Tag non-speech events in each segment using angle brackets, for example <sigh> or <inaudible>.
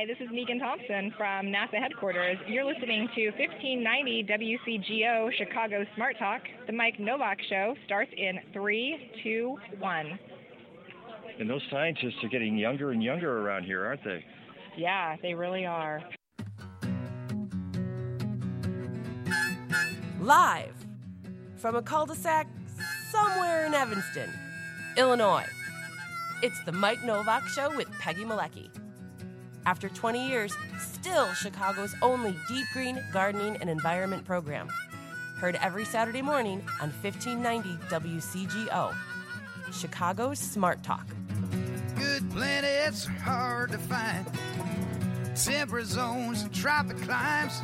Hi, this is Meagan Thompson from NASA headquarters. You're listening to 1590 WCGO Chicago Smart Talk. The Mike Nowak Show starts in three, two, one. And those scientists are getting younger and younger around here, aren't they? Yeah, they really are. Live from a cul de sac somewhere in Evanston, Illinois. It's the Mike Nowak Show with Peggy Malecki. After 20 years, still Chicago's only deep green gardening and environment program. Heard every Saturday morning on 1590 WCGO. Chicago's Smart Talk. Good planets are hard to find. Temperate zones and tropic climes.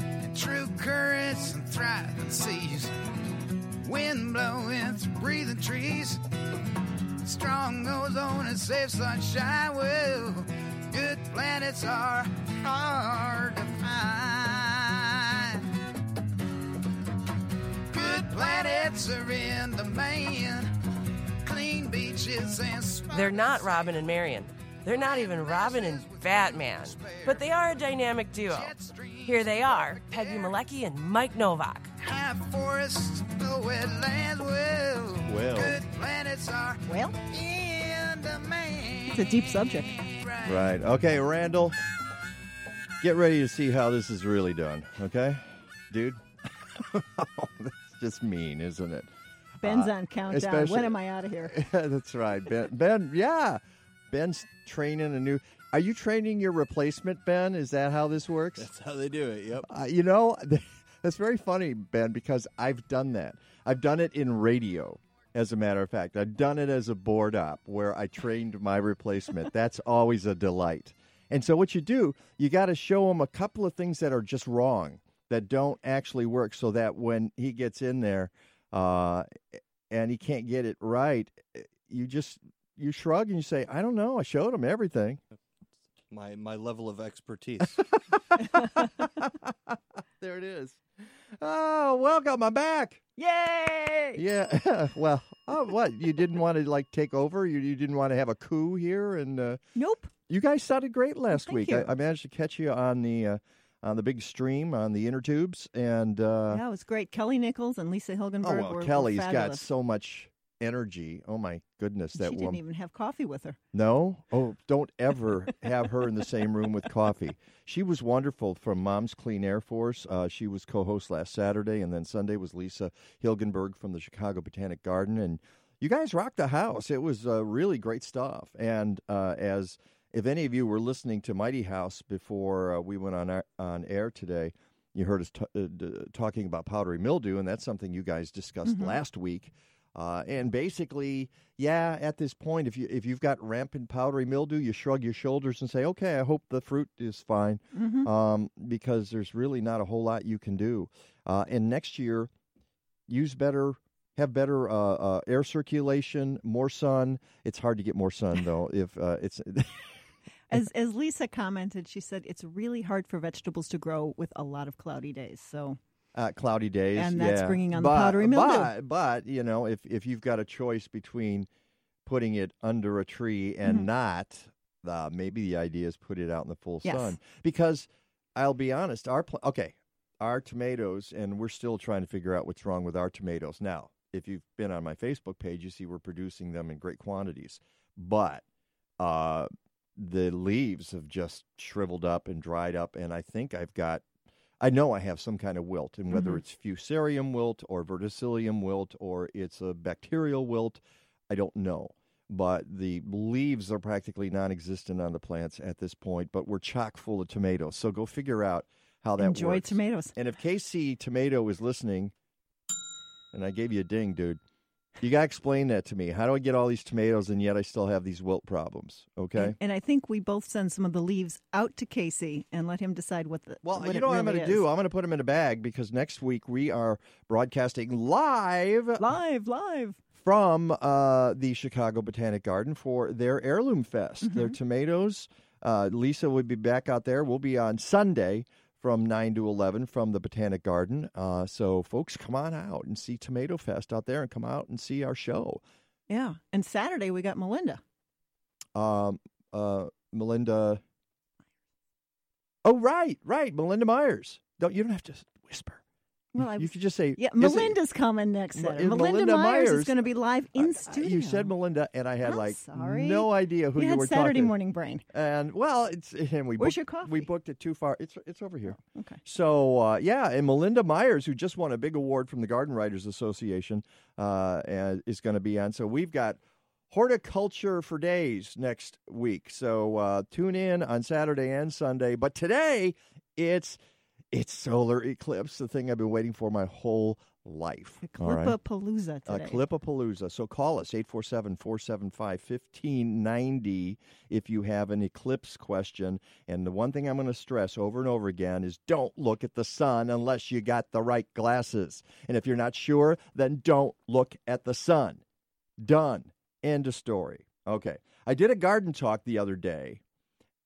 And true currents and thriving seas. Wind blowing through breathing trees. Strong ozone and safe sunshine. Well, good planets are hard to find. Good planets are in demand. Clean beaches and They're not Robin and Marion. They're not even Robin and Batman. But they are a dynamic duo. Here they are, Peggy Malecki and Mike Nowak. high forests, no wetlands. Well, Well. good planets are Well, in demand. it's a deep subject. Right. Okay, Randall. Get ready to see how this is really done. Okay, dude. <laughs> That's just mean, isn't it? Ben's Uh, on countdown. When am I out of here? <laughs> That's right, Ben. Ben, yeah, Ben's training a new. Are you training your replacement, Ben? Is that how this works? That's how they do it. Yep. Uh, you know, <laughs> that's very funny, Ben, because I've done that. I've done it in radio, as a matter of fact. I've done it as a board op where I trained my replacement. that's <laughs> always a delight. And so, what you do, you got to show him a couple of things that are just wrong, that don't actually work, so that when he gets in there uh, and he can't get it right, you just you shrug and you say, "I don't know. I showed him everything." My my level of expertise. <laughs> there it is. Oh, welcome. I'm back. Yay! Yeah. <laughs> well, oh, what? You didn't want to like take over? You you didn't want to have a coup here? And uh, Nope. you guys sounded great last week. I, I managed to catch you on the uh, on the big stream on the inner tubes, and uh, yeah, it was great. Kelly Nichols and Lisa Hilgenberg. oh well, were, were Kelly's got so much energy. Oh my goodness, she that didn't woman. even have coffee with her. No? Oh, don't ever have her in the same room with coffee. She was wonderful from Mom's Clean Air Force. Uh, she was co host last Saturday, and then Sunday was Lisa Hilgenberg from the Chicago Botanic Garden. And you guys rocked the house. It was uh, really great stuff. And uh, as if any of you were listening to Mighty House before uh, we went on, our, on air today, you heard us t- uh, d- talking about powdery mildew, and that's something you guys discussed Mm-hmm. last week. Uh, and basically, yeah, at this point, if you if you've got rampant powdery mildew, you shrug your shoulders and say, "Okay, I hope the fruit is fine," Mm-hmm. um, because there's really not a whole lot you can do. Uh, and next year, use better, have better uh, uh, air circulation, more sun. It's hard to get more sun though. <laughs> if uh, it's <laughs> As as Lisa commented, she said it's really hard for vegetables to grow with a lot of cloudy days. So uh, cloudy days, And that's yeah. bringing on the powdery mildew. But, but you know, if if you've got a choice between putting it under a tree and Mhm. not, uh, maybe the idea is put it out in the full Yes. sun. Because I'll be honest, our pl- okay, our tomatoes, and we're still trying to figure out what's wrong with our tomatoes. Now, if you've been on my Facebook page, you see we're producing them in great quantities, but uh, the leaves have just shriveled up and dried up, and I think I've got. I know I have some kind of wilt, and whether Mhm. it's fusarium wilt or verticillium wilt or it's a bacterial wilt, I don't know. But the leaves are practically non existent on the plants at this point, but we're chock full of tomatoes. So go figure out how that enjoy works. tomatoes. And if KC Tomato is listening, and I gave you a ding, dude, you got to explain that to me. How do I get all these tomatoes and yet I still have these wilt problems? Okay. And, and I think we both send some of the leaves out to Casey and let him decide what the Well, what you know what I'm going to do? I'm going to put them in a bag because next week we are broadcasting live Live, live. from uh, the Chicago Botanic Garden for their Heirloom Fest. Mm-hmm. Their tomatoes. Uh, Lisa will be back out there. We'll be on Sunday from 9 to 11 from the Botanic Garden. Uh, so, folks, come on out and see Tomato Fest out there and come out and see our show. Yeah. And Saturday we got Melinda. Um, uh, Melinda, Oh, right, right. Melinda Myers. Don't you don't have to whisper. Well, I you could just say Yeah, is it- Melinda's coming next Saturday. Melinda, Melinda Myers, Myers- is going to be live in studio. You said Melinda, and I had I'm like sorry. no idea who you you, had were Saturday talking. morning brain. And well, it's and we Where's booked, your coffee? We booked it too far. It's it's over here. Okay. So uh, yeah, and Melinda Myers, who just won a big award from the Garden Writers Association, uh, and is going to be on. So we've got horticulture for days next week. So uh, tune in on Saturday and Sunday. But today, it's it's solar eclipse, the thing I've been waiting for my whole life. All right? Today. Clipapalooza. So call us 847 475 1590 if you have an eclipse question. And the one thing I'm going to stress over and over again is don't look at the sun unless you got the right glasses. And if you're not sure, then don't look at the sun. Done. End of story. Okay. I did a garden talk the other day,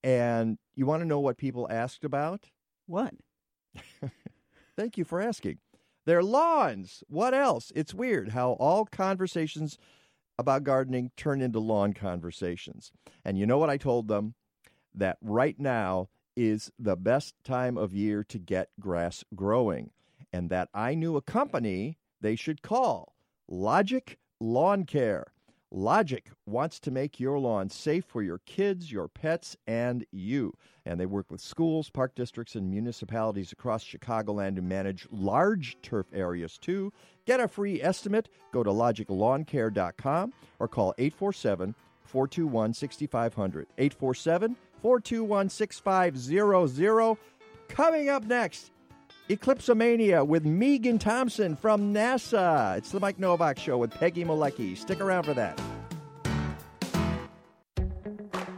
and you want to know what people asked about? What? <laughs> Thank you for asking. Their lawns. What else? It's weird how all conversations about gardening turn into lawn conversations. And you know what I told them? That right now is the best time of year to get grass growing. And that I knew a company they should call Logic Lawn Care. Logic wants to make your lawn safe for your kids, your pets, and you. And they work with schools, park districts, and municipalities across Chicagoland to manage large turf areas too. Get a free estimate. Go to logiclawncare.com or call 847 421 6500. 847 421 6500. Coming up next, Eclipsomania with Meagan Thompson from NASA. It's the Mike Nowak Show with Peggy Malecki. Stick around for that.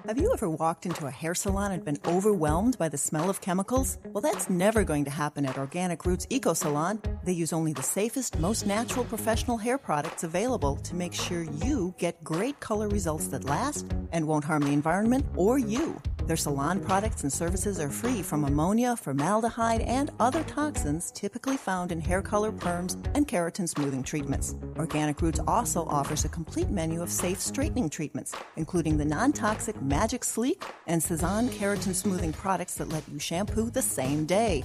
Have you ever walked into a hair salon and been overwhelmed by the smell of chemicals? Well, that's never going to happen at Organic Roots Eco Salon. They use only the safest, most natural professional hair products available to make sure you get great color results that last and won't harm the environment or you. Their salon products and services are free from ammonia, formaldehyde, and other toxins typically found in hair color perms and keratin smoothing treatments. Organic Roots also offers a complete menu of safe straightening treatments, including the non toxic Magic Sleek and Cezanne keratin smoothing products that let you shampoo the same day.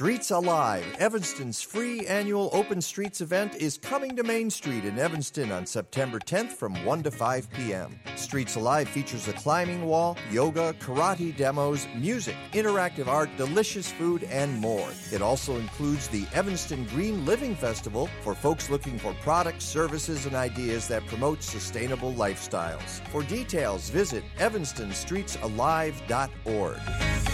Streets Alive, Evanston's free annual open streets event, is coming to Main Street in Evanston on September 10th from 1 to 5 p.m. Streets Alive features a climbing wall, yoga, karate demos, music, interactive art, delicious food, and more. It also includes the Evanston Green Living Festival for folks looking for products, services, and ideas that promote sustainable lifestyles. For details, visit evanstonstreetsalive.org.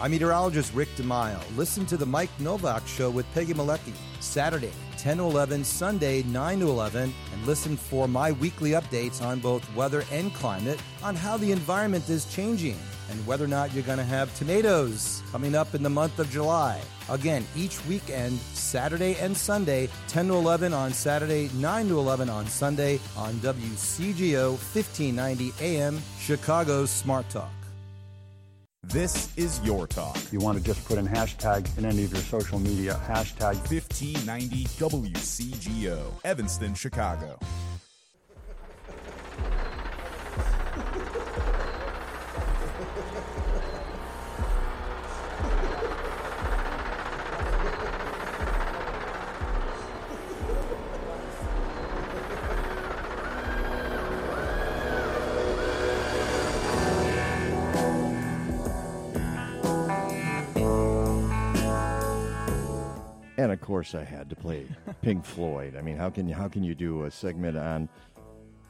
I'm meteorologist Rick DeMille. Listen to the Mike Nowak Show with Peggy Malecki, Saturday, 10 to 11, Sunday, 9 to 11, and listen for my weekly updates on both weather and climate, on how the environment is changing, and whether or not you're going to have tomatoes coming up in the month of July. Again, each weekend, Saturday and Sunday, 10 to 11 on Saturday, 9 to 11 on Sunday, on WCGO 1590 AM, Chicago's Smart Talk. This is your talk. You want to just put in hashtag in any of your social media, hashtag 1590 WCGO, Evanston, Chicago. And of course, I had to play Pink Floyd. I mean, how can you how can you do a segment on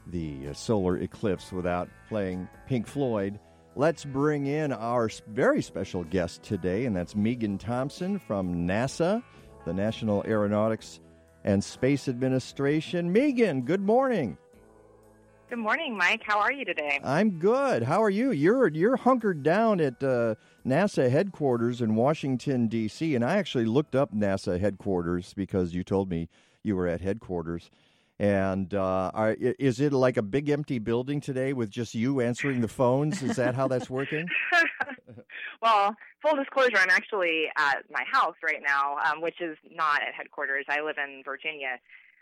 the uh, solar eclipse without playing Pink Floyd? Let's bring in our very special guest today, and that's Meagan Thompson from NASA, the National Aeronautics and Space Administration. Meagan, good morning. Good morning, Mike. How are you today? I'm good. How are you? You're you're hunkered down at uh, NASA headquarters in Washington D.C. and I actually looked up NASA headquarters because you told me you were at headquarters. And uh, are, is it like a big empty building today with just you answering the phones? Is that how that's working? <laughs> <laughs> Well, full disclosure, I'm actually at my house right now, um, which is not at headquarters. I live in Virginia.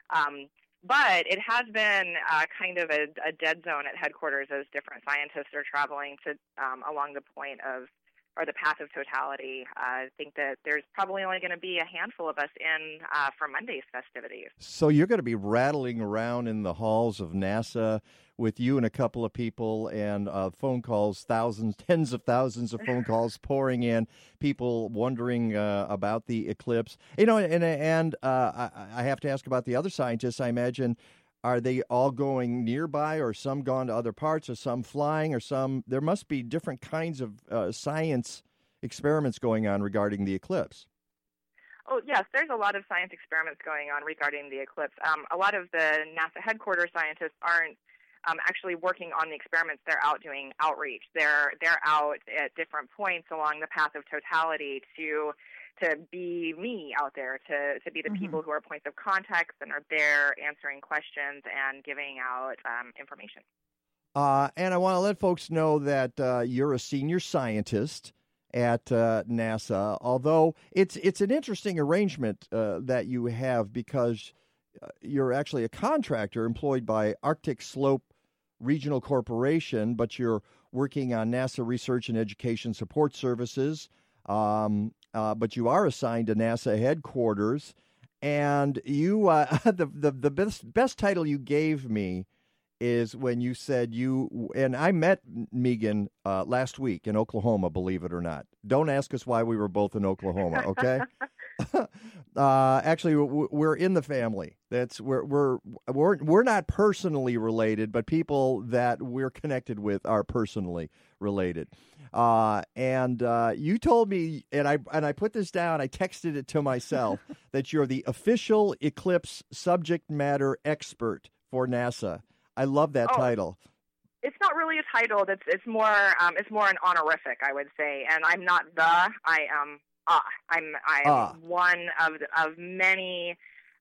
Um, but it has been uh, kind of a, a dead zone at headquarters as different scientists are traveling to um, along the point of or the path of totality. Uh, I think that there's probably only going to be a handful of us in uh, for Monday's festivities. So you're going to be rattling around in the halls of NASA with you and a couple of people, and uh, phone calls, thousands, <laughs> tens of thousands of phone calls <laughs> pouring in. People wondering uh, about the eclipse. You know, and and uh, I, I have to ask about the other scientists. I imagine. Are they all going nearby, or some gone to other parts, or some flying, or some? There must be different kinds of uh, science experiments going on regarding the eclipse. Oh, yes, there's a lot of science experiments going on regarding the eclipse. Um, a lot of the NASA headquarters scientists aren't um, actually working on the experiments. They're out doing outreach. They're they're out at different points along the path of totality to to be me out there, to to be the Mm-hmm. people who are points of contact and are there answering questions and giving out um, information. Uh, and I want to let folks know that uh, you're a senior scientist at uh, NASA. Although it's it's an interesting arrangement uh, that you have because uh, you're actually a contractor employed by Arctic Slope Regional Corporation, but you're working on NASA Research and Education Support Services. Um, uh, but you are assigned to NASA headquarters, and you uh, <laughs> the, the the best best title you gave me is when you said you and I met Meagan uh, last week in Oklahoma. Believe it or not, don't ask us why we were both in Oklahoma. Okay. <laughs> <laughs> uh, actually, we're in the family. That's we're we're we're we're not personally related, but people that we're connected with are personally related. Uh, and uh, you told me, and I and I put this down. I texted it to myself <laughs> that you're the official eclipse subject matter expert for NASA. I love that Oh. title. It's not really a title. It's it's more um, it's more an honorific, I would say. And I'm not the. I am. Ah, I'm I'm Ah. one of of many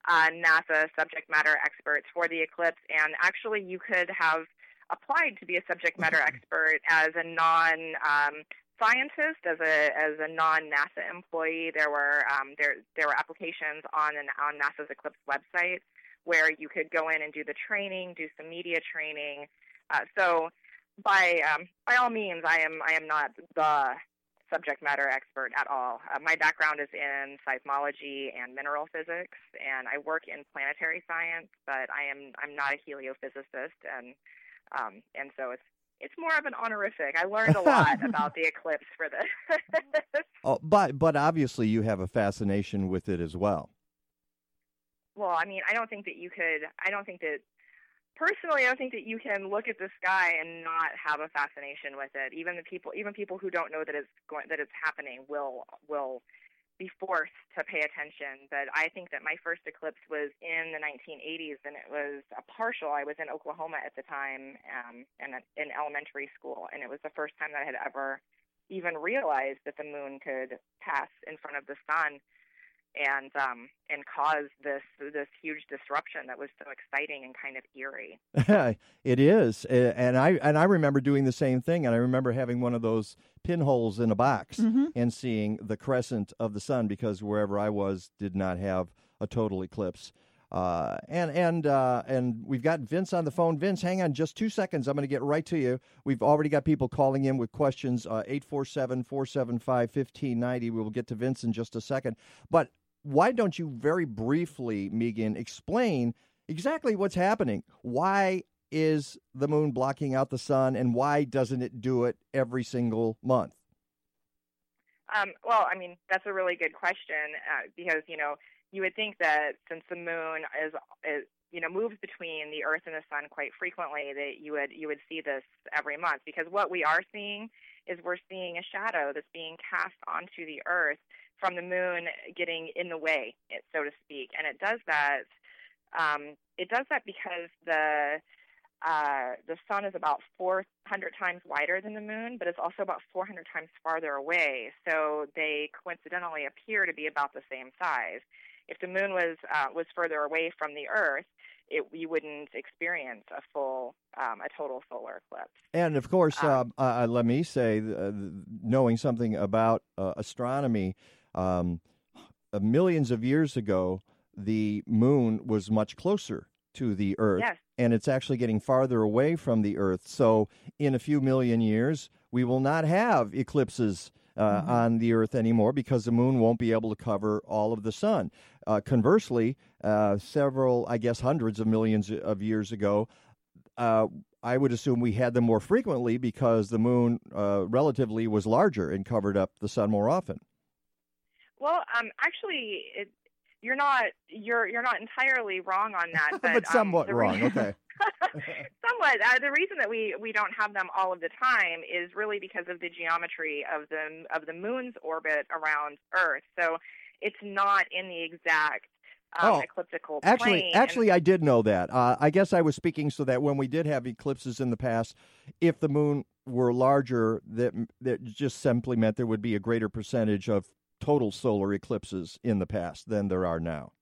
uh, NASA subject matter experts for the eclipse. And actually, you could have applied to be a subject matter expert as a non. Um, scientist as a as a non NASA employee there were um, there there were applications on an on NASA's Eclipse website where you could go in and do the training do some media training uh, so by um, by all means, I am I am not the subject matter expert at all. Uh, my background is in seismology and mineral physics, and I work in planetary science. But I am I'm not a heliophysicist, and um, and so it's it's more of an honorific. I learned a <laughs> lot about the eclipse for this. <laughs> Oh, but but obviously you have a fascination with it as well. well, I mean, I don't think that you could. I don't think that personally, I don't think that you can look at the sky and not have a fascination with it. Even the people, even people who don't know that it's going, that it's happening, will will be forced to pay attention. But I think that my first eclipse was in the 1980s, and it was a partial. I was in Oklahoma at the time, um, in in elementary school, and it was the first time that I had ever even realized that the moon could pass in front of the sun and um, and cause this this huge disruption that was so exciting and kind of eerie. <laughs> it is, and I and I remember doing the same thing, and I remember having one of those pinholes in a box Mhm. and seeing the crescent of the sun because wherever I was did not have a total eclipse. Uh, and and uh, and we've got Vince on the phone. Vince, hang on just two seconds. I'm going to get right to you. We've already got people calling in with questions. Uh, Eight four seven four seven five fifteen ninety. We will get to Vince in just a second. But why don't you very briefly, Meagan, explain exactly what's happening? Why is the moon blocking out the sun, and why doesn't it do it every single month? Um, well, I mean that's a really good question uh, because you know you would think that since the moon is, is you know moves between the Earth and the Sun quite frequently that you would you would see this every month because what we are seeing is we're seeing a shadow that's being cast onto the Earth from the moon getting in the way, so to speak, and it does that. Um, it does that because the uh, the sun is about 400 times wider than the moon, but it's also about 400 times farther away. So they coincidentally appear to be about the same size. If the moon was uh, was further away from the Earth, it, you wouldn't experience a full, um, a total solar eclipse. And of course, um, uh, uh, let me say, uh, knowing something about uh, astronomy, um, uh, millions of years ago, the moon was much closer to the Earth, Yes. and it's actually getting farther away from the Earth. So, in a few million years, we will not have eclipses. Uh, On the Earth anymore because the moon won't be able to cover all of the sun. Uh, conversely, uh, several, I guess, hundreds of millions of years ago, uh, I would assume we had them more frequently because the moon uh, relatively was larger and covered up the sun more often. Well, um, actually, it, you're not you're you're not entirely wrong on that, <laughs> but, but somewhat um, wrong. re- Okay. <laughs> <laughs> somewhat. Uh, the reason that we we don't have them all of the time is really because of the geometry of the of the moon's orbit around Earth. So it's not in the exact um, Oh, ecliptical Actually, plane. actually, I did know that. Uh, I guess I was speaking so that when we did have eclipses in the past, if the moon were larger, that that just simply meant there would be a greater percentage of total solar eclipses in the past than there are now.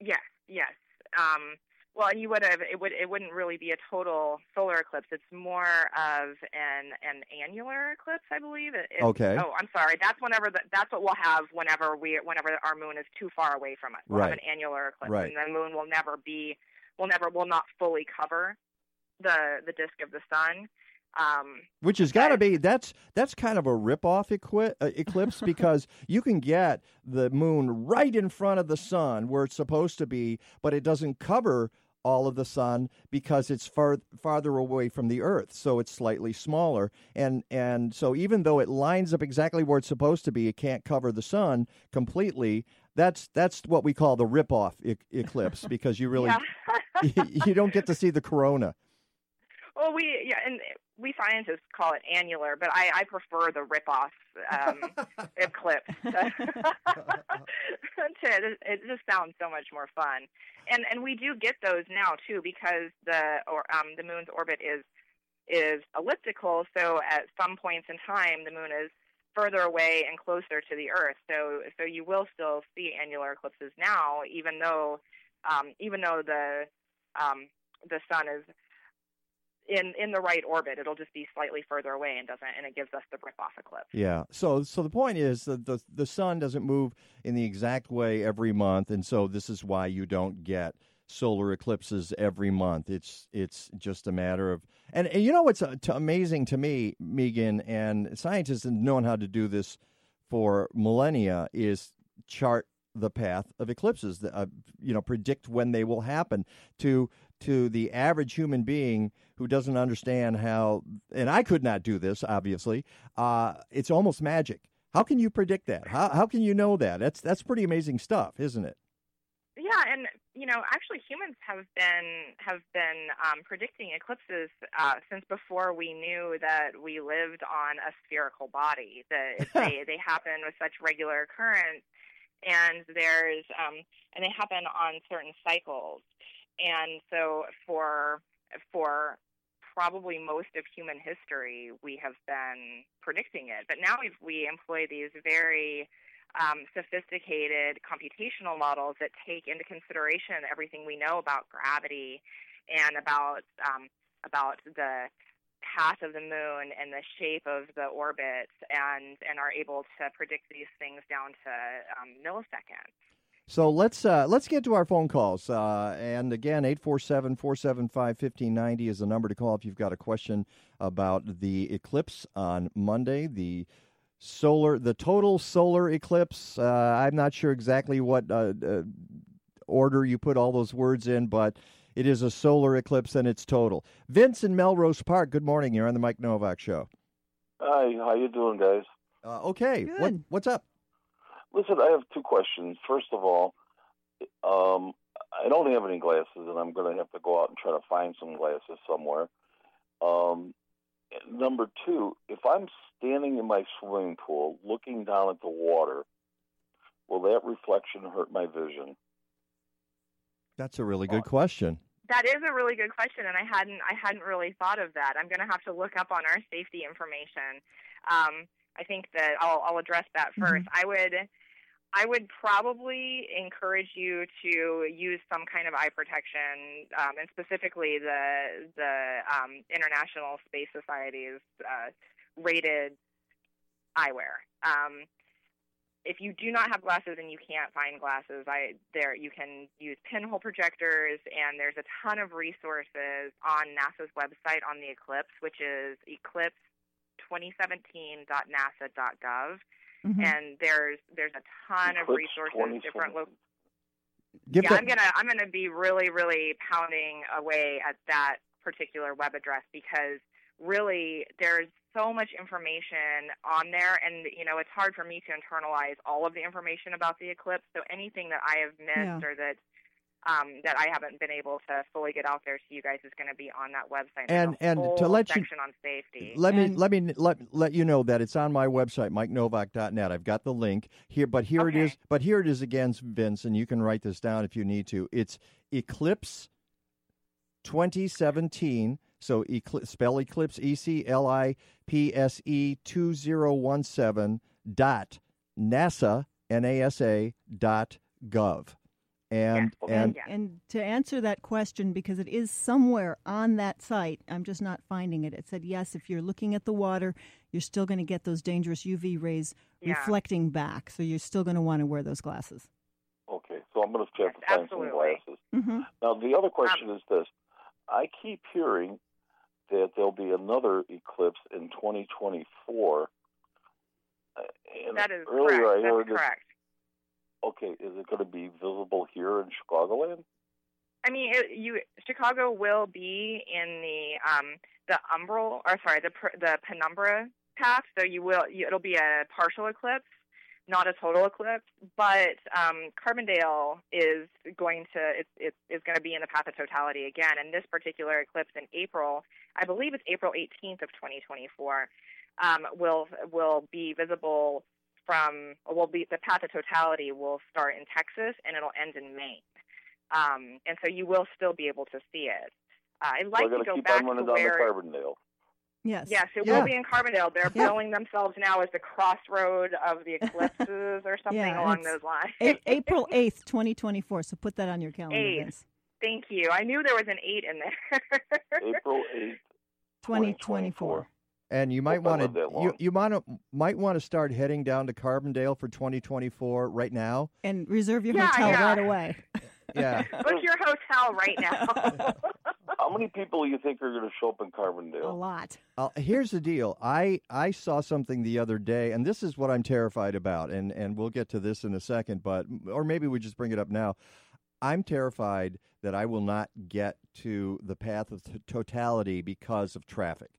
Yes, yes. Um, well, and you would have it would it wouldn't really be a total solar eclipse. It's more of an an annular eclipse, I believe. It- it's- Okay. Oh, I'm sorry. That's whenever the, that's what we'll have whenever we whenever our moon is too far away from us. We'll have an annular eclipse, Right. and the moon will never be will never will not fully cover the the disk of the sun. Um, Which has got to be that's that's kind of a rip-off equi- uh, eclipse <laughs> because you can get the moon right in front of the sun where it's supposed to be, but it doesn't cover all of the sun because it's far farther away from the Earth, so it's slightly smaller. And and so even though it lines up exactly where it's supposed to be, it can't cover the sun completely. That's that's what we call the rip-off e- eclipse because you <laughs> really <laughs> you don't get to see the corona. Well, we yeah, and we scientists call it annular, but I, I prefer the rip-off um, <laughs> eclipse. <laughs> To- it just sounds so much more fun, and and we do get those now too because the or um, the moon's orbit is is elliptical. So at some points in time, the moon is further away and closer to the Earth. So so you will still see annular eclipses now, even though um, even though the um, the sun is in in the right orbit. It'll just be slightly further away and doesn't and it gives us the rip off eclipse. Yeah. So so the point is that the the sun doesn't move in the exact way every month, and so this is why you don't get solar eclipses every month. It's it's just a matter of and, and you know what's uh, amazing to me, Meagan, and scientists have known how to do this for millennia is chart the path of eclipses. Uh, you know, predict when they will happen to to the average human being who doesn't understand how. And I could not do this, obviously. Uh, it's almost magic. How can you predict that? How how can you know that? That's that's pretty amazing stuff, isn't it? Yeah, and you know, actually, humans have been have been um, predicting eclipses uh, since before we knew that we lived on a spherical body. That <laughs> they they happen with such regular occurrence, and there's um, and they happen on certain cycles. And so for for probably most of human history, we have been predicting it. But now we employ these very um, sophisticated computational models that take into consideration everything we know about gravity and about um, about the path of the moon and the shape of the orbit, and and are able to predict these things down to um, milliseconds. So let's uh, let's get to our phone calls. Uh, and again, 847-475-1590 is the number to call if you've got a question about the eclipse on Monday. The solar, the total solar eclipse. Uh, I'm not sure exactly what uh, uh, order you put all those words in, but it is a solar eclipse and it's total. Vince in Melrose Park. Good morning. You're on the Mike Nowak Show. Hi, how you doing, guys? Uh, okay. What, what's up? Listen, I have two questions. First of all, um, I don't have any glasses, and I'm going to have to go out and try to find some glasses somewhere. Um, number two, if I'm standing in my swimming pool looking down at the water, will that reflection hurt my vision? That's a really good question. That is a really good question, and I hadn't I hadn't really thought of that. I'm going to have to look up on our safety information. Um, I think that I'll I'll address that 1st I would I would probably encourage you to use some kind of eye protection, um, and specifically the the um, International Space Society's uh, rated eyewear. Um, if you do not have glasses and you can't find glasses, I there you can use pinhole projectors, and there's a ton of resources on NASA's website on the eclipse, which is eclipse2017.nasa.gov, Mhm. and there's there's a ton of resources, different lo- Give yeah, that- I'm gonna I'm gonna be really really pounding away at that particular web address because really there's so much information on there, and you know it's hard for me to internalize all of the information about the eclipse. So anything that I have missed Yeah. or that um, that I haven't been able to fully get out there to you guys is going to be on that website. And- and to whole let you- section on safety. Let me let me let let you know that it's on my website, MikeNowak.net. I've got the link here, but here it is. But here it is again, Vince, and you can write this down if you need to. It's Eclipse 2017. So eclipse, spell Eclipse E C L I P S E 2017 dot NASA N A S A dot gov. And and and to answer that question, because it is somewhere on that site, I'm just not finding it. It said yes, if you're looking at the water, you're still going to get those dangerous UV rays Yeah. reflecting back, so you're still going to want to wear those glasses. Okay, so I'm going to have to find some glasses. Mm-hmm. Now, the other question Um, is this: I keep hearing that there'll be another eclipse in 2024. Uh, And that is earlier correct. I That's heard that- correct. Okay, is it going to be visible here in Chicagoland? I mean, it, you Chicago will be in the um, the umbral, or sorry, the the penumbra path. So you will, you, it'll be a partial eclipse, not a total eclipse. But um, Carbondale is going to it's it's going to be in the path of totality again. And this particular eclipse in April, I believe it's April 18th of 2024, um, will will be visible from will be the path of totality will start in Texas and it'll end in Maine. Um, and so you will still be able to see it. Uh, I'd like I got to go keep back on running to down where. to Carbondale. Yes. Yes, it Yeah. will be in Carbondale. They're Yeah. billing themselves now as the crossroad of the <laughs> eclipses or something Yeah, along those lines. A- April <laughs> 8th, 2024. So put that on your calendar, Eight. Thank you. I knew there was an eight in there. <laughs> April 8th. 2024. And you might want to you, you might might want to start heading down to Carbondale for 2024 right now. And reserve your Yeah, hotel yeah. right away. <laughs> Yeah. <laughs> Book your hotel right now. <laughs> How many people do you think are going to show up in Carbondale? A lot. Uh, here's the deal. I I saw something the other day, and this is what I'm terrified about. And and we'll get to this in a second, but or maybe we just bring it up now. I'm terrified that I will not get to the path of t- totality because of traffic.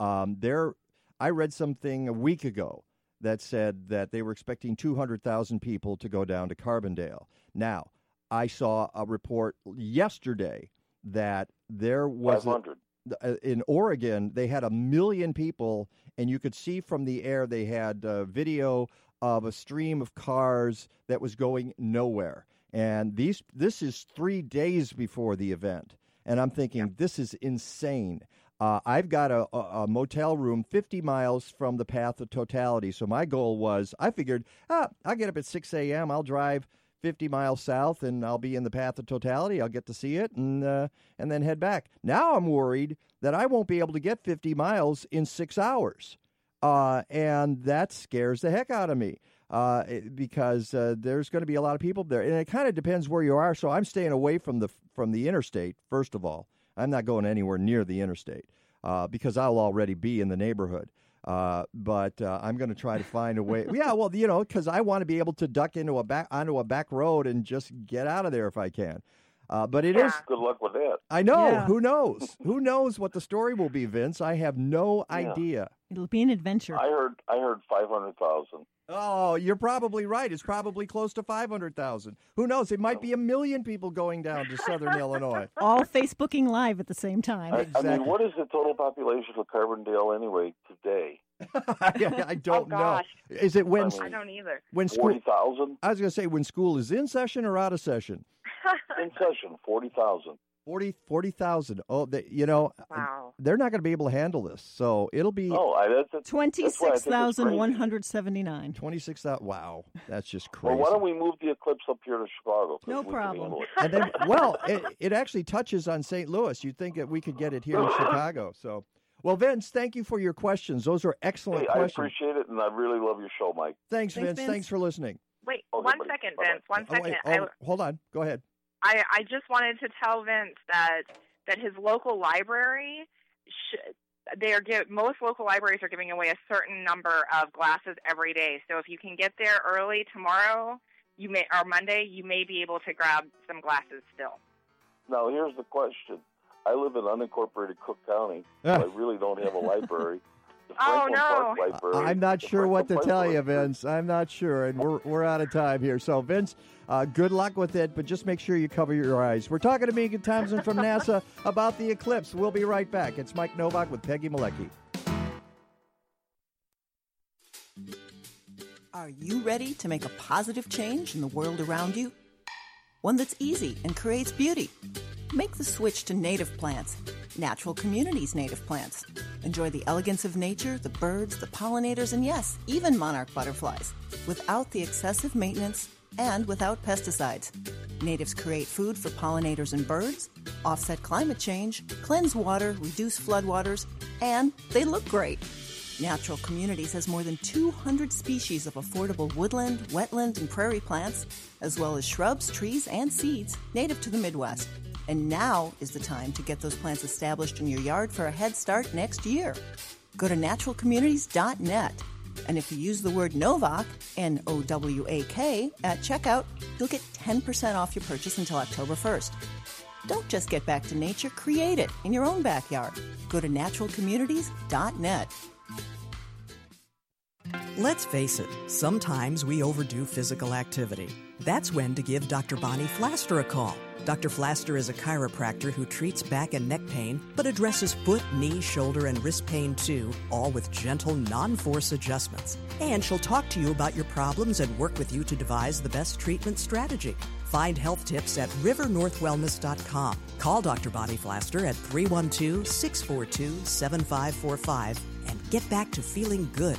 Um, there, I read something a week ago that said that they were expecting 200,000 people to go down to Carbondale. Now, I saw a report yesterday that there was a- 500. uh, in Oregon, they had a million people, and you could see from the air they had video of a stream of cars that was going nowhere. And these, this is three days before the event, and I'm thinking this is insane. Uh, I've got a, a, a motel room 50 miles from the path of totality. So my goal was, I figured, ah, I'll get up at 6 a.m. I'll drive 50 miles south and I'll be in the path of totality. I'll get to see it and uh, and then head back. Now I'm worried that I won't be able to get 50 miles in six hours, uh, and that scares the heck out of me uh, because uh, there's going to be a lot of people there, and it kind of depends where you are. So I'm staying away from the from the interstate. First of all, I'm not going anywhere near the interstate uh, because I'll already be in the neighborhood. Uh, but uh, I'm going to try to find a way. <laughs> yeah, well, you know, because I want to be able to duck into a back onto a back road and just get out of there if I can. Uh, but it is. Good luck with that. I know. Yeah. Who knows? <laughs> Who knows what the story will be, Vince? I have no Yeah. idea. It'll be an adventure. I heard I heard 500,000. Oh, you're probably right. It's probably close to 500,000. Who knows? It might be a million people going down to southern <laughs> Illinois. All Facebooking live at the same time. I, I mean, what is the total population of Carbondale anyway today? I, <laughs> I don't oh, know. Oh, gosh. Is it when I I don't either. when school? 40,000 I was going to say when school is in session or out of session. in session. 40,000. 40 40,000. Oh, they, you know, Wow. they're not going to be able to handle this. So it'll be Oh, I, that's, that's why I think it's crazy. 26,179. 26,000. Wow. That's just crazy. Well, why don't we move the eclipse up here to Chicago? 'cause No problem. and then, <laughs> well, it, it actually touches on St. Louis. You'd think that we could get it here in Chicago. So, well, Vince, thank you for your questions. Those are excellent Hey, I appreciate it, and I really love your show, Mike. Thanks, Thanks, Vince. Vince. Thanks for listening. Wait, Okay, one buddy. second, Bye-bye. Vince. One Oh, second. wait, oh, hold on. Go ahead. I, I just wanted to tell Vince that that his local library should they are give, most local libraries are giving away a certain number of glasses every day. So if you can get there early tomorrow, you may or Monday, you may be able to grab some glasses still. Now, here's the question. I live in unincorporated Cook County, so. I really don't have a library. <laughs> The Oh, no. I'm not sure what to tell you, Vince. I'm not sure, and we're we're out of time here. So, Vince, uh, good luck with it, but just make sure you cover your eyes. We're talking to Meagan Thompson from NASA about the eclipse. We'll be right back. It's Mike Nowak with Peggy Malecki. Are you ready to make a positive change in the world around you? One that's easy and creates beauty. Make the switch to native plants, natural communities native plants. Enjoy the elegance of nature, the birds, the pollinators, and yes, even monarch butterflies, without the excessive maintenance and without pesticides. Natives create food for pollinators and birds, offset climate change, cleanse water, reduce floodwaters, and they look great. Natural Communities has more than 200 species of affordable woodland, wetland, and prairie plants, as well as shrubs, trees, and seeds native to the Midwest. And now is the time to get those plants established in your yard for a head start next year. Go to naturalcommunities.net. And if you use the word Nowak, N O W A K, at checkout, you'll get 10% off your purchase until October 1st. Don't just get back to nature, create it in your own backyard. Go to naturalcommunities.net. Let's face it, sometimes we overdo physical activity. That's when to give Dr. Bonnie Flaster a call. Dr. Flaster is a chiropractor who treats back and neck pain, but addresses foot, knee, shoulder, and wrist pain too, all with gentle, non force adjustments. And she'll talk to you about your problems and work with you to devise the best treatment strategy. Find health tips at rivernorthwellness.com. Call Dr. Bonnie Flaster at 312 642 7545 and get back to feeling good.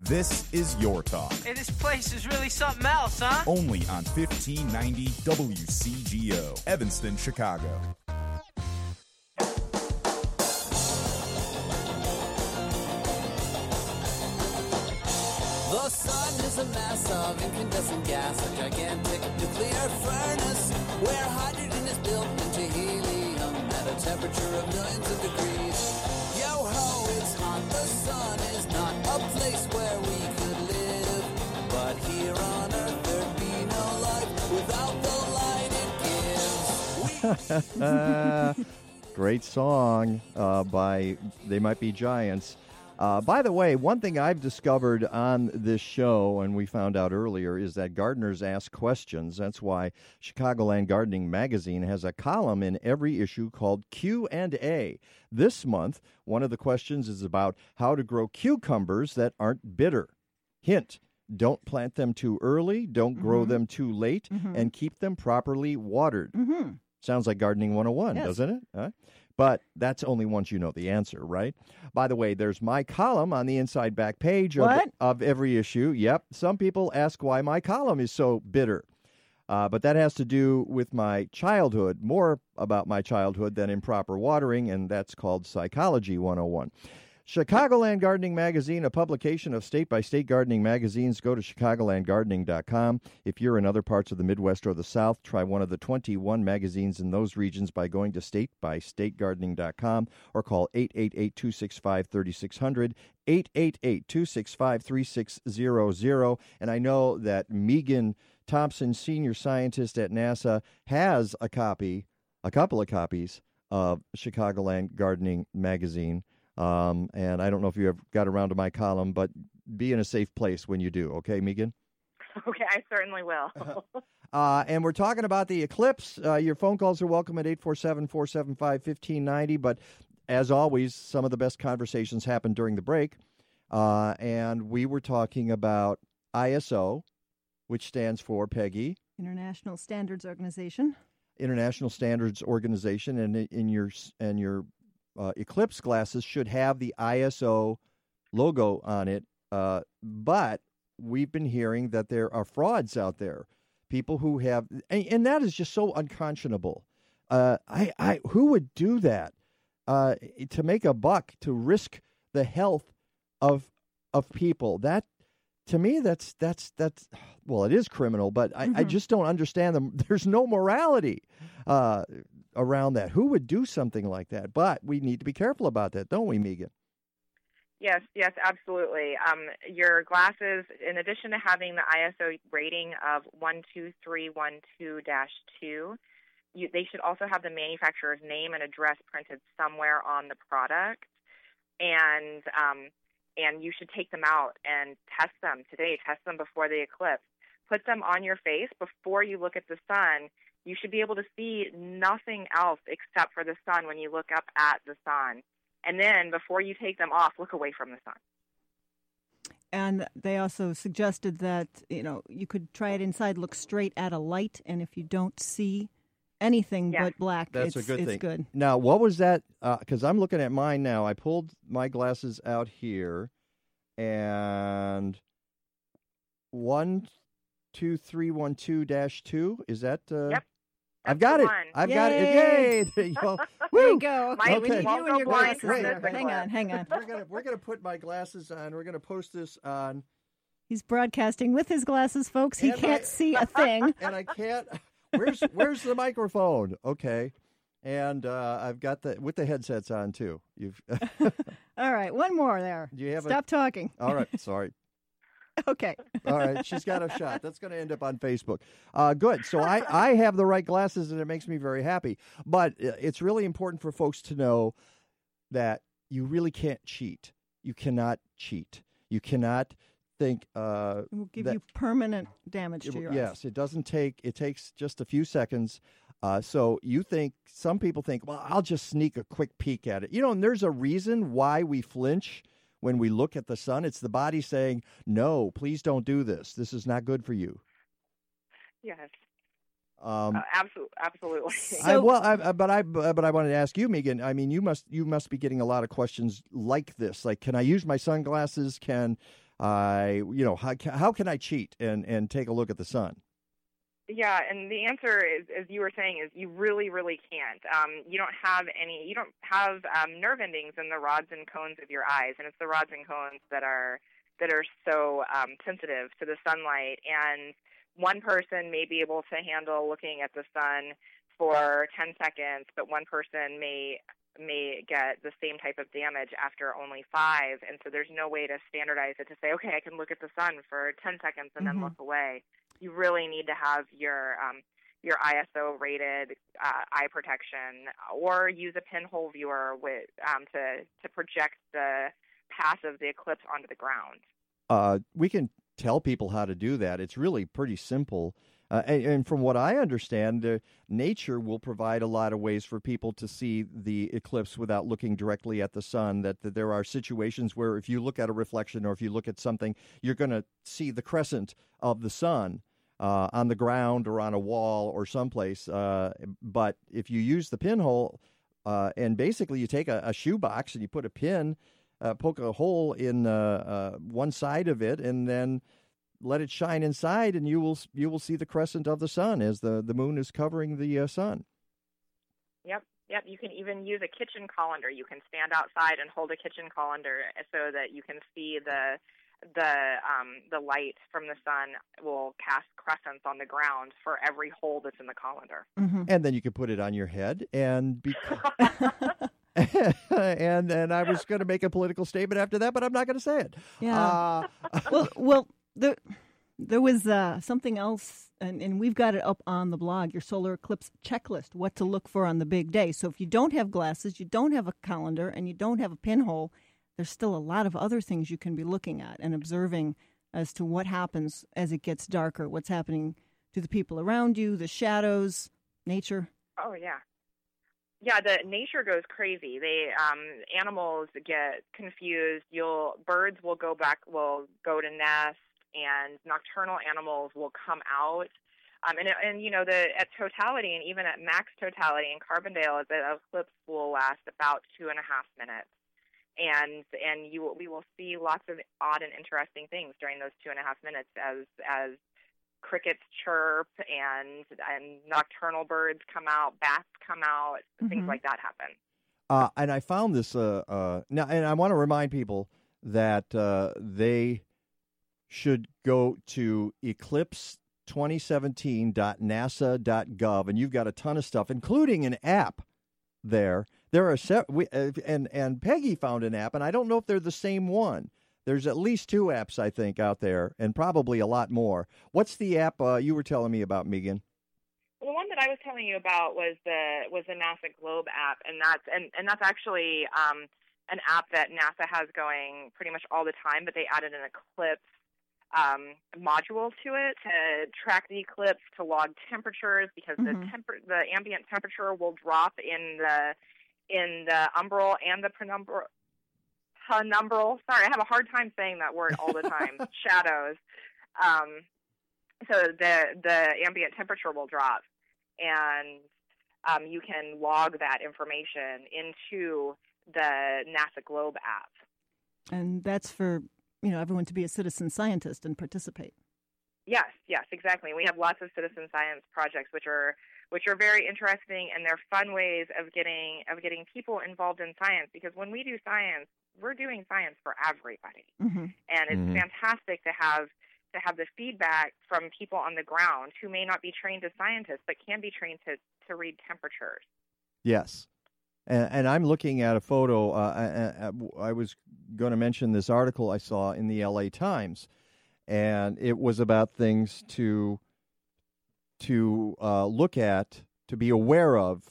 This is Your Talk, Hey, this place is really something else, huh? only on 1590 WCGO, Evanston, Chicago. The sun is a mass of incandescent gas, a gigantic nuclear furnace where hydrogen is built into helium at a temperature of millions of degrees. Yo ho, it's hot. The sun is not a place where we could live, but here on Earth there'd be no life without the light it gives. <laughs> Great song uh, by They Might Be Giants. Uh, by the way, one thing I've discovered on this show, and we found out earlier, is that gardeners ask questions. That's why Chicagoland Gardening Magazine has a column in every issue called Q and A. This month, one of the questions is about how to grow cucumbers that aren't bitter. Hint: Don't plant them too early. Don't grow Mm-hmm. them too late, and keep them properly watered. Mm-hmm. Sounds like Gardening 101, Yes. doesn't it? Huh? But that's only once you know the answer, right? By the way, there's my column on the inside back page of, of every issue. Yep. Some people ask why my column is so bitter. Uh, but that has to do with my childhood, more about my childhood than improper watering, and that's called Psychology 101. Chicagoland Gardening Magazine, a publication of state by state gardening magazines. Go to chicagolandgardening.com. If you're in other parts of the Midwest or the South, try one of the 21 magazines in those regions by going to statebystategardening.com or call 888 265 3600. 888 265 3600. And I know that Meagan Thompson, senior scientist at NASA, has a copy a couple of copies of Chicagoland Gardening Magazine. Um, and I don't know if you ever got around to my column, but be in a safe place when you do. Okay, Meagan? <laughs> Okay, I certainly will. <laughs> Uh, and we're talking about the eclipse. Uh, your phone calls are welcome at 847 475 1590. But as always, some of the best conversations happen during the break. Uh, and we were talking about ISO, which stands for Peggy, International Standards Organization. International Standards Organization, and in your and your uh, eclipse glasses should have the ISO logo on it. Uh, but we've been hearing that there are frauds out there, people who have, and, and that is just so unconscionable. Uh, I, I, who would do that uh, to make a buck to risk the health of of people? That to me, that's that's that's well, it is criminal, but I, I Mhm. just don't understand them. <laughs> There's no morality uh, around that. Who would do something like that? But we need to be careful about that, don't we, Meagan? Yes, yes, absolutely. Um, your glasses, in addition to having the ISO rating of 12312-2, they should also have the manufacturer's name and address printed somewhere on the product. And um, and you should take them out and test them today. Test them before the eclipse. Put them on your face before you look at the sun. You should be able to see nothing else except for the sun when you look up at the sun. And then before you take them off, look away from the sun. And they also suggested that you know you could try it inside, look straight at a light, and if you don't see anything Yes. but black, That's it's, a good it's thing. good. Now, what was that? Because I'm looking at mine now. I pulled my glasses out here, and one, two, three, one, two dash two. Is that? Uh, Yep. I've got it. one. I've got it. Yay. Yay! There you go. <laughs> There you go. Okay, Mine we need you go and your glasses. from there. this Hang on, hang on. We're gonna we're gonna put my glasses on. We're gonna post this on, He's broadcasting with his glasses, folks. He And can't I- see a thing. <laughs> and I can't. Where's where's the microphone? Okay, and uh, I've got the with the headsets on too. You've. <laughs> All right, one more there. Do you have a- Stop talking. All right, sorry. <laughs> Okay. All right, she's got a <laughs> shot. That's going to end up on Facebook. Uh, good. So I, I have the right glasses, and it makes me very happy. But uh, it's really important for folks to know that you really can't cheat. You cannot cheat. You cannot think. Uh, It will give that- you permanent damage it to your yes, eyes. it doesn't take. It takes just a few seconds. Uh, so you think some people think, well, I'll just sneak a quick peek at it. You know, and there's a reason why we flinch when we look at the sun. It's the body saying, "No, please don't do this. This is not good for you." Yes, Um, uh, absolutely, absolutely. I, <laughs> well, I, but I but I wanted to ask you, Meagan. I mean, you must you must be getting a lot of questions like this. Like, can I use my sunglasses? Can I, you know, how how can I cheat and and take a look at the sun? Yeah, and the answer is, as you were saying, is you really, really can't. Um, you don't have any. You don't have um, nerve endings in the rods and cones of your eyes, and it's the rods and cones that are that are so um, sensitive to the sunlight. And one person may be able to handle looking at the sun for 10 seconds, but one person may may get the same type of damage after only five. And so there's no way to standardize it to say, okay, I can look at the sun for 10 seconds and Mhm. then look away. You really need to have your um, your ISO rated uh, eye protection, or use a pinhole viewer with um, to to project the path of the eclipse onto the ground. uh, we can tell people how to do that. It's really pretty simple. Uh, and, and from what I understand, uh, nature will provide a lot of ways for people to see the eclipse without looking directly at the sun. That, that there are situations where if you look at a reflection or if you look at something, you're going to see the crescent of the sun. Uh, on the ground or on a wall or someplace. Uh, but if you use the pinhole, uh, and basically you take a, a shoebox and you put a pin uh, poke a hole in uh, uh, one side of it, and then let it shine inside, and you will you will see the crescent of the sun as the, the moon is covering the sun. Yep, yep. You can even use a kitchen colander. You can stand outside and hold a kitchen colander so that you can see the the um, the light from the sun will cast crescents on the ground for every hole that's in the colander. Mm-hmm. And then you can put it on your head and be. <laughs> <laughs> and and I was going to make a political statement after that, but I'm not going to say it. Yeah. Uh, <laughs> well, well, the There was uh, something else, and, and we've got it up on the blog your solar eclipse checklist, what to look for on the big day. So if you don't have glasses, you don't have a calendar, and you don't have a pinhole, there's still a lot of other things you can be looking at and observing as to what happens as it gets darker, what's happening to the people around you, the shadows, nature. Oh yeah. Yeah, the nature goes crazy. They um animals get confused. You'll birds will go back will go to nest and nocturnal animals will come out. Um, and, and you know the at totality and even at max totality in Carbondale, the eclipse will last about two and a half minutes, and and you we will see lots of odd and interesting things during those two and a half minutes as as crickets chirp and and nocturnal birds come out, bats come out, things Mhm. like that happen. Uh, and I found this uh, uh, now, and I want to remind people that uh, they should go to eclipse2017.nasa.gov, and you've got a ton of stuff, including an app there. There are se- we, uh, and and Peggy found an app, and I don't know if they're the same one. There's at least two apps I think out there, and probably a lot more. What's the app uh, you were telling me about, Meagan? Well, the one that I was telling you about was the was the NASA Globe app, and that's and, and that's actually um, an app that NASA has going pretty much all the time. But they added an eclipse um, module to it to track the eclipse, to log temperatures because the Mhm. temper the ambient temperature will drop in the in the umbral and the penumbral. Penumbral. Sorry, I have a hard time saying that word all the time. <laughs> Shadows. Um, so the the ambient temperature will drop, and um, you can log that information into the NASA Globe app. And that's for, you know, everyone to be a citizen scientist and participate. Yes, yes, exactly. We have lots of citizen science projects which are which are very interesting and they're fun ways of getting of getting people involved in science because when we do science, we're doing science for everybody. Mm-hmm. And it's Mhm. fantastic to have to have the feedback from people on the ground who may not be trained as scientists but can be trained to to read temperatures. Yes. And, and I'm looking at a photo. Uh, I, I- I was going to mention this article I saw in the LA Times, and it was about things to to uh, look at, to be aware of.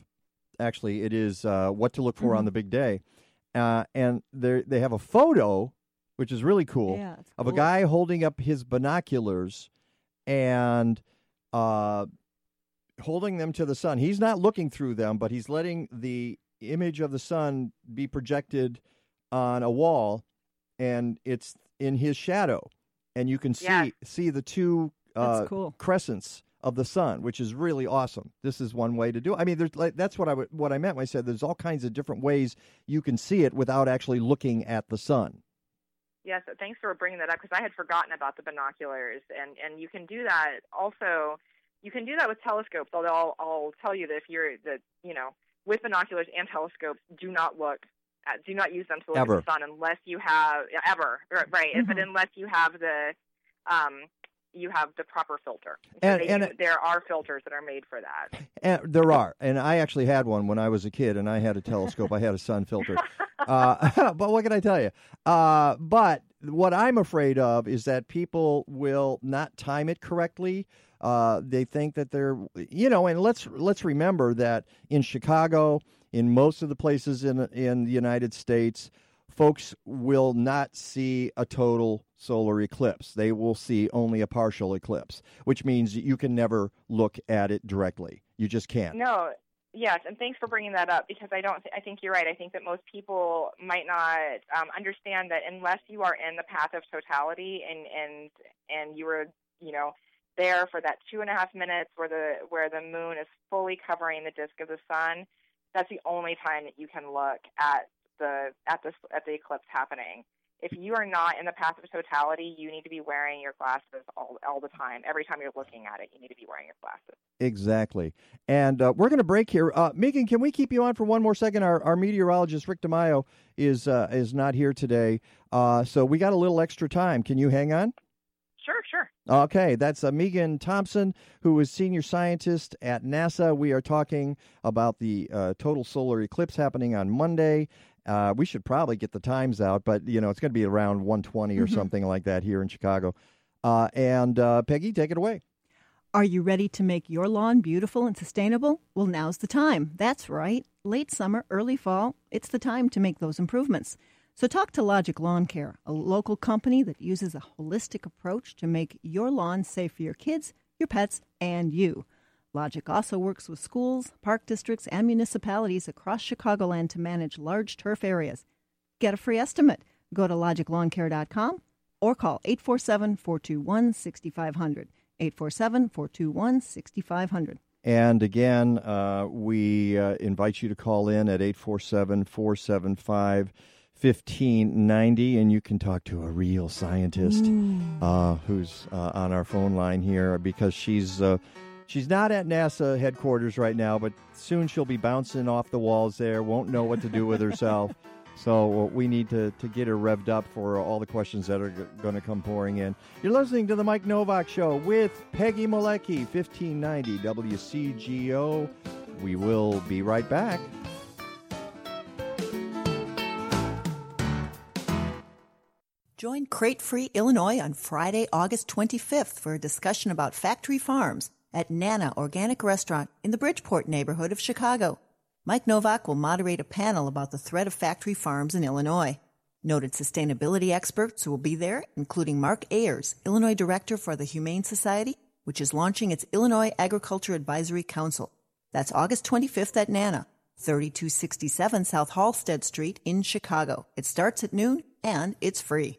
Actually, it is uh, what to look for on Mhm. the big day. Uh, and they they have a photo, which is really cool, Yeah, of a guy holding up his binoculars and uh, holding them to the sun. He's not looking through them, but he's letting the image of the sun be projected on a wall, and it's in his shadow, and you can see Yes. see the two uh, That's cool. crescents of the sun, which is really awesome. This is one way to do it. I mean, there's like, that's what I what I meant when I said there's all kinds of different ways you can see it without actually looking at the sun. Yes, thanks for bringing that up because I had forgotten about the binoculars, and and you can do that also. You can do that with telescopes. Although I'll, I'll tell you that if you're that you know with binoculars and telescopes, do not look. At, do not use them to look Ever. at the sun unless you have ever right, right. but unless you have the um you have the proper filter. So And- they and it- there are filters that are made for that. And there are, and I actually had one when I was a kid, and I had a telescope. I had a sun filter. <laughs> Uh, <laughs> but what can I tell you? Uh, but what I'm afraid of is that people will not time it correctly. Uh, they think that they're, you know, and let's let's remember that in Chicago, in most of the places in in the United States, folks will not see a total solar eclipse. They will see only a partial eclipse, which means you can never look at it directly. You just can't. No, yes, and thanks for bringing that up because I don't. I think you're right. I think that most people might not um, understand that unless you are in the path of totality and and and you were, you know, there for that two and a half minutes where the where the moon is fully covering the disk of the sun. That's the only time that you can look at the at the at the eclipse happening. If you are not in the path of totality, you need to be wearing your glasses all all the time. Every time you're looking at it, you need to be wearing your glasses. Exactly. And uh, we're going to break here. Uh, Meagan, can we keep you on for one more second? Our, our meteorologist, Rick DeMaio, is, uh, is not here today. Uh, so we got a little extra time. Can you hang on? Sure, sure. Okay, that's uh, Meagan Thompson, who is senior scientist at NASA. We are talking about the uh, total solar eclipse happening on Monday. Uh, we should probably get the times out, but you know it's going to be around 120 or Mhm. something like that here in Chicago. Uh, and uh, Peggy, take it away. Are you ready to make your lawn beautiful and sustainable? Well, now's the time. That's right. Late summer, early fall, it's the time to make those improvements. So talk to Logic Lawn Care, a local company that uses a holistic approach to make your lawn safe for your kids, your pets, and you. Logic also works with schools, park districts, and municipalities across Chicagoland to manage large turf areas. Get a free estimate. Go to logiclawncare.com or call 847 421 6500. 847 421 6500. And again, uh, we uh, invite you to call in at 847 475 1590, and you can talk to a real scientist uh, who's uh, on our phone line here because she's. She's not at NASA headquarters right now, but soon she'll be bouncing off the walls there, won't know what to do with herself. <laughs> So uh, we need to, to get her revved up for all the questions that are g- going to come pouring in. You're listening to the Mike Nowak Show with Peggy Malecki, 1590 WCGO. We will be right back. Join Crate Free Illinois on Friday, August 25th for a discussion about factory farms at Nana Organic Restaurant in the Bridgeport neighborhood of Chicago. Mike Nowak will moderate a panel about the threat of factory farms in Illinois. Noted sustainability experts will be there, including Mark Ayers, Illinois Director for the Humane Society, which is launching its Illinois Agriculture Advisory Council. That's August 25th at Nana, 3267 South Halsted Street in Chicago. It starts at noon and it's free.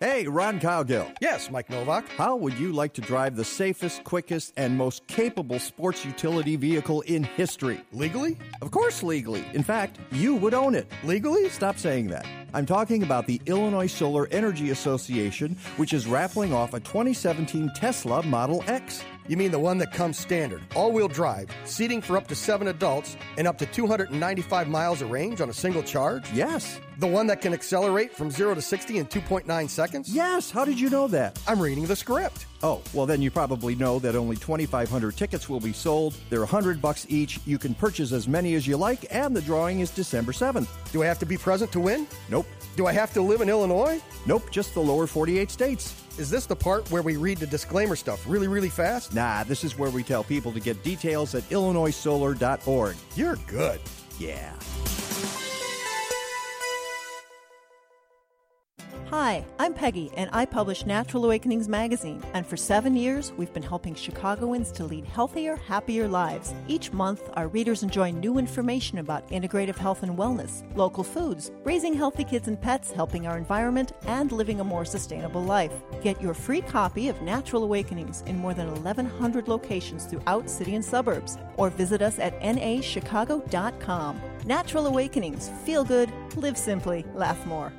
Hey, Ron Cowgill. Yes, Mike Nowak. How would you like to drive the safest, quickest, and most capable sports utility vehicle in history? Legally? Of course, legally. In fact, you would own it. Legally? Stop saying that. I'm talking about the Illinois Solar Energy Association, which is raffling off a 2017 Tesla Model X. You mean the one that comes standard, all wheel drive, seating for up to seven adults, and up to 295 miles of range on a single charge? Yes. The one that can accelerate from 0 to 60 in 2.9 seconds? Yes. How did you know that? I'm reading the script. Oh, well, then you probably know that only 2,500 tickets will be sold. They're 100 bucks each. You can purchase as many as you like, and the drawing is December 7th. Do I have to be present to win? Nope. Do I have to live in Illinois? Nope, just the lower 48 states. Is this the part where we read the disclaimer stuff really, really fast? Nah, this is where we tell people to get details at illinoissolar.org. You're good. Yeah. Hi, I'm Peggy, and I publish Natural Awakenings magazine. And for seven years, we've been helping Chicagoans to lead healthier, happier lives. Each month, our readers enjoy new information about integrative health and wellness, local foods, raising healthy kids and pets, helping our environment, and living a more sustainable life. Get your free copy of Natural Awakenings in more than 1,100 locations throughout city and suburbs, or visit us at nachicago.com. Natural Awakenings. Feel good, live simply, laugh more.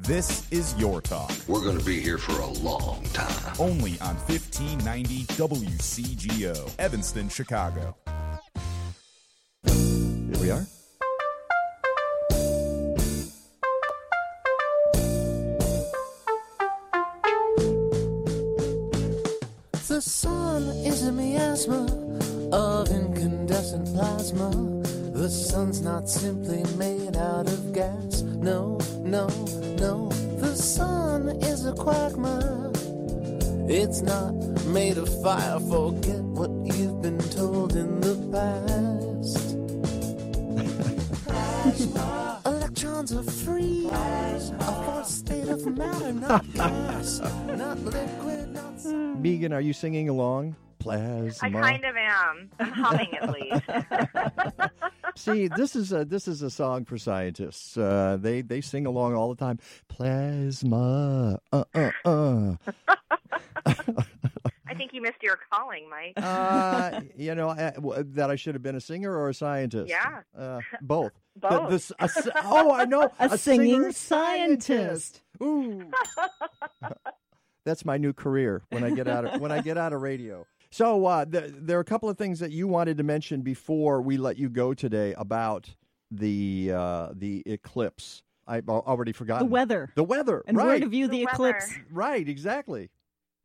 This is Your Talk. We're going to be here for a long time. Only on 1590 WCGO, Evanston, Chicago. Here we are. The sun is a miasma of incandescent plasma. The sun's not simply made out of gas. No, no, no. The sun is a quagmire. It's not made of fire. Forget what you've been told in the past. <laughs> Electrons are free. A fourth state of matter, not gas, not liquid, not. Meagan, are you singing along? Plasma. I kind of am. I'm humming at least. <laughs> See, this is a this is a song for scientists. Uh, they they sing along all the time. Plasma. Uh uh uh. I think you missed your calling, Mike. uh you know I, w- that I should have been a singer or a scientist. Yeah. Uh, both. <laughs> Both. the s- a s- oh, I know. <laughs> A singing singer scientist. Ooh. <laughs> That's my new career when I get out of when I get out of radio. So uh, th- there are a couple of things that you wanted to mention before we let you go today about the uh, the eclipse. I've al- already The weather. The weather, And right? where to view The the, weather. eclipse. Right, exactly.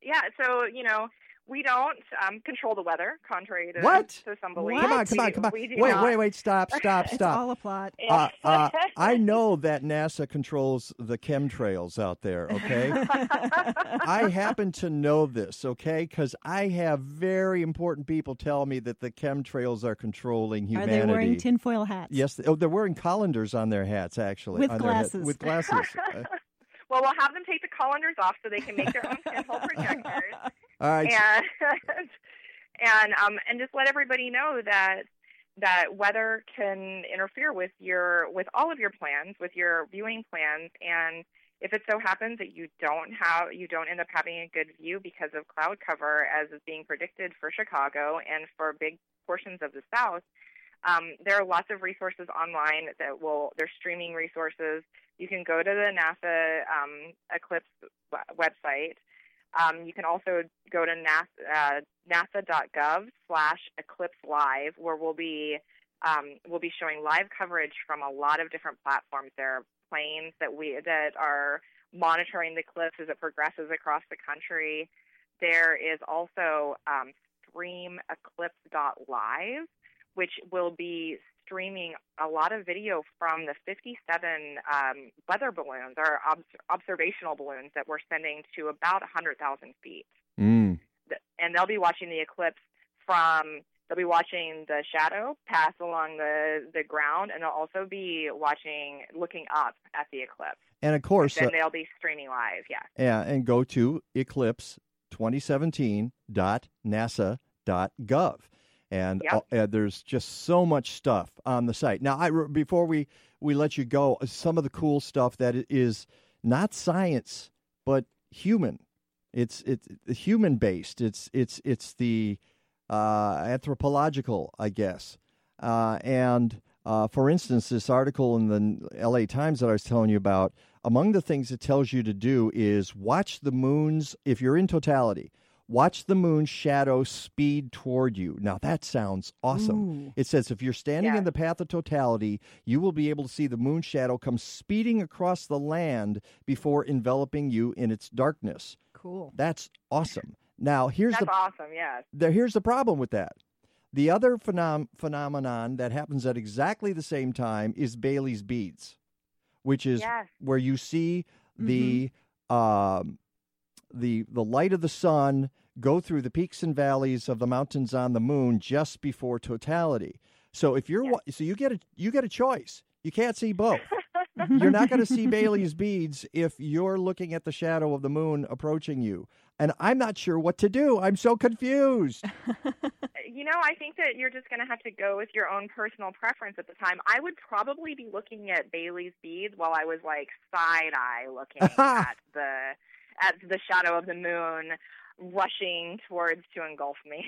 Yeah, so, you know, We don't um, control the weather, contrary to, What? to some beliefs. Come on, come on, come on. Wait, not. wait, wait. Stop, <laughs> stop, It's stop. all a plot. Uh, uh, <laughs> I know that NASA controls the chemtrails out there, okay? <laughs> I happen to know this, okay? Because I have very important people tell me that the chemtrails are controlling humanity. Are humanity. they wearing tinfoil hats? Yes, oh, they're wearing colanders on their hats, actually. With on their head- glasses. with glasses. Uh, well, we'll have them take the colanders off so they can make their own pinhole projectors. All right. and <laughs> and um and just let everybody know that that weather can interfere with your with all of your plans with your viewing plans and if it so happens that you don't have you don't end up having a good view because of cloud cover as is being predicted for Chicago and for big portions of the south um, there are lots of resources online that will there's streaming resources you can go to the NASA um, Eclipse w- website um, you can also go to NASA, uh, nasa.gov slash eclipse live, where we'll be um, we'll be showing live coverage from a lot of different platforms. There are planes that we that are monitoring the eclipse as it progresses across the country. There is also um, streameclipse.live, which will be streaming a lot of video from the 57 um, weather balloons or obs- observational balloons that we're sending to about 100,000 feet. Mm. And they'll be watching the eclipse from, they'll be watching the shadow pass along the, the ground, and they'll also be watching, looking up at the eclipse. And of course, then uh, they'll be streaming live, yeah. Yeah, and go to eclipse2017.nasa.gov. And Yep. uh, there's just so much stuff on the site. Now, I, before we, we let you go, some of the cool stuff that is not science, but human. It's it's human based. It's it's it's the uh, anthropological, I guess. Uh, and uh, for instance, this article in the L.A. Times that I was telling you about, among the things it tells you to do is watch the moon's. If you're in totality, watch the moon's shadow speed toward you. Now that sounds awesome. Ooh. It says if you're standing in the path of totality, you will be able to see the moon shadow come speeding across the land before enveloping you in its darkness. Cool. That's awesome. Now here's That's the awesome, yes. there, here's the problem with that. The other phenom- phenomenon that happens at exactly the same time is Baily's beads, which is Yes. where you see the um, the the light of the sun go through the peaks and valleys of the mountains on the moon just before totality. So if you're wa- so you get a you get a choice. You can't see both. <laughs> you're not going to see Baily's beads if you're looking at the shadow of the moon approaching you. And I'm not sure what to do. I'm so confused. You know, I think that you're just going to have to go with your own personal preference at the time. I would probably be looking at Baily's beads while I was like side eye looking <laughs> at the at the shadow of the moon rushing towards to engulf me.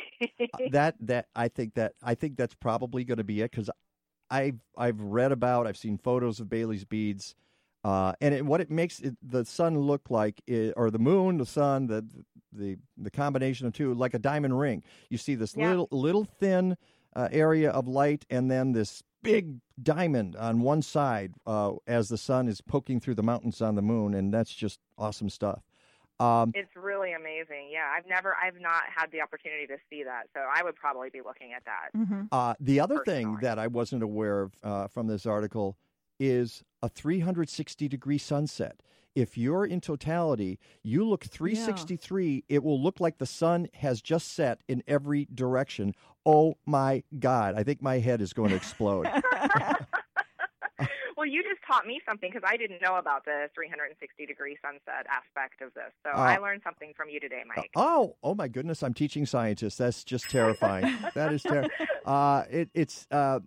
<laughs> that that I think that I think that's probably going to be it because I've I've read about I've seen photos of Baily's beads, uh, and it, what it makes it, the sun look like, i or the moon, the sun, the the the combination of two, like a diamond ring. You see this Yeah. little little thin uh, area of light, and then this big diamond on one side uh, as the sun is poking through the mountains on the moon, and that's just awesome stuff. Um, it's really amazing. Yeah, I've never I've not had the opportunity to see that, so I would probably be looking at that. Uh, the other thing that I wasn't aware of uh, from this article is a 360 degree sunset. If you're in totality, you look 363, it will look like the sun has just set in every direction. Oh my God. I think my head is going to explode. <laughs> Well, you just taught me something because I didn't know about the 360 degree sunset aspect of this. So Uh, I learned something from you today, Mike. Oh, oh my goodness! I'm teaching scientists. That's just terrifying. <laughs> that is terrible. Uh, it, it's uh,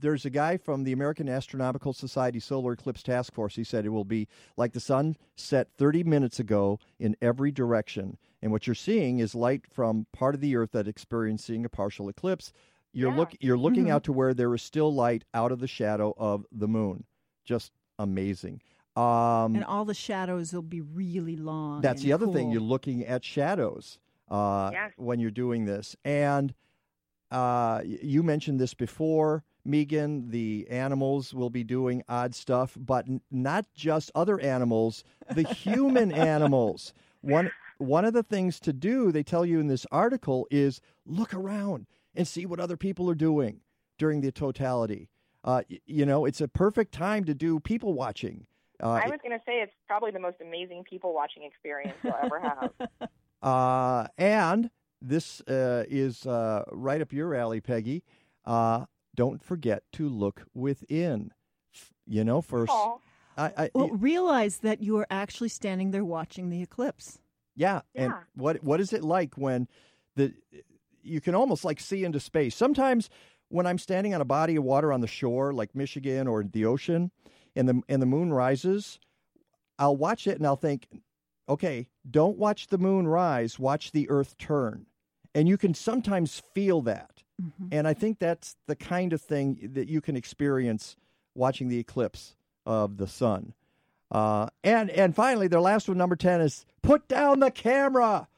there's a guy from the American Astronomical Society Solar Eclipse Task Force. He said it will be like the sun set 30 minutes ago in every direction, and what you're seeing is light from part of the Earth that's experiencing a partial eclipse. You're look you're looking Mhm. out to where there is still light out of the shadow of the moon. Just amazing. Um, and all the shadows will be really long. that's the other thing. You're looking at shadows uh, Yes. when you're doing this. And uh, you mentioned this before, Meagan. The animals will be doing odd stuff, but n- not just other animals, the <laughs> human animals. One one of the things to do, they tell you in this article, is look around and see what other people are doing during the totality. Uh, you know, it's a perfect time to do people watching. Uh, I was going to say it's probably the most amazing people watching experience you'll ever have. <laughs> Uh, and this uh, is uh, right up your alley, Peggy. Uh, don't forget to look within. You know, first. Aw. I, I, Well, realize that you are actually standing there watching the eclipse. yeah, and Yeah. what what is it like when the you can almost like see into space? Sometimes when I'm standing on a body of water on the shore, like Michigan or the ocean, and the and the moon rises, I'll watch it and I'll think, okay, don't watch the moon rise, watch the earth turn. And you can sometimes feel that. And I think that's the kind of thing that you can experience watching the eclipse of the sun. Uh, and and finally, their last one, number 10, is put down the camera.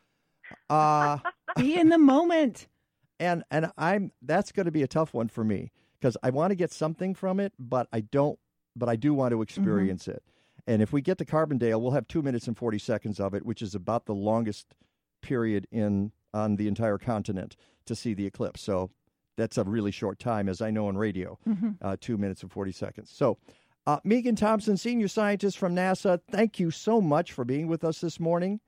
Uh, <laughs> Be in the moment. And and I'm that's going to be a tough one for me because I want to get something from it, but I don't. But I do want to experience it. And if we get to Carbondale, we'll have two minutes and forty seconds of it, which is about the longest period in on the entire continent to see the eclipse. So that's a really short time, as I know on radio, Mhm. uh, two minutes and forty seconds. So. Uh, Meagan Thompson, senior scientist from NASA, thank you so much for being with us this morning.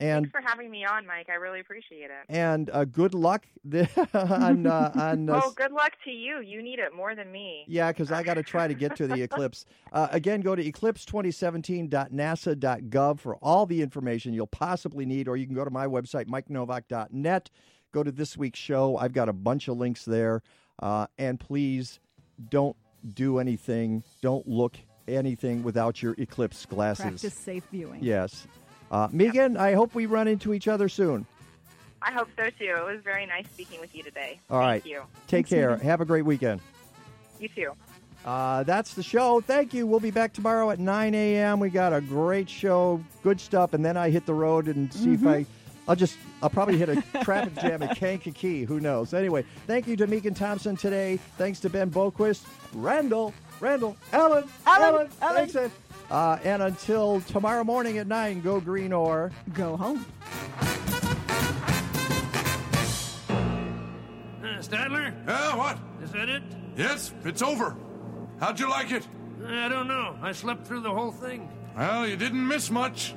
And Thanks for having me on, Mike. I really appreciate it. and uh, good luck <laughs> on uh, on uh, oh, good luck to you. You need it more than me. Yeah, because I got to try to get to the <laughs> eclipse. Uh, again, go to eclipse2017.nasa.gov for all the information you'll possibly need, or you can go to my website, mikenowak.net. Go to this week's show. I've got a bunch of links there. Uh, and please don't do anything, don't look anything without your eclipse glasses. Practice safe viewing. Yes. Uh, Meagan, I hope we run into each other soon. I hope so too. It was very nice speaking with you today. All right. Thank you. Take care. Have a great weekend. You too. Uh, that's the show. Thank you. We'll be back tomorrow at 9 a.m. We got a great show, good stuff, and then I hit the road and see if I. I'll just. I'll probably hit a traffic jam at Kankakee. Who knows? Anyway, thank you to Meagan Thompson today. Thanks to Ben Boquist, Randall, Randall, Ellen, Ellen, Thanks, Ed. Uh, and until tomorrow morning at 9, go green or go home. Uh, Stadler? Yeah, what? Is that it? Yes, it's over. How'd you like it? I don't know. I slept through the whole thing. Well, you didn't miss much.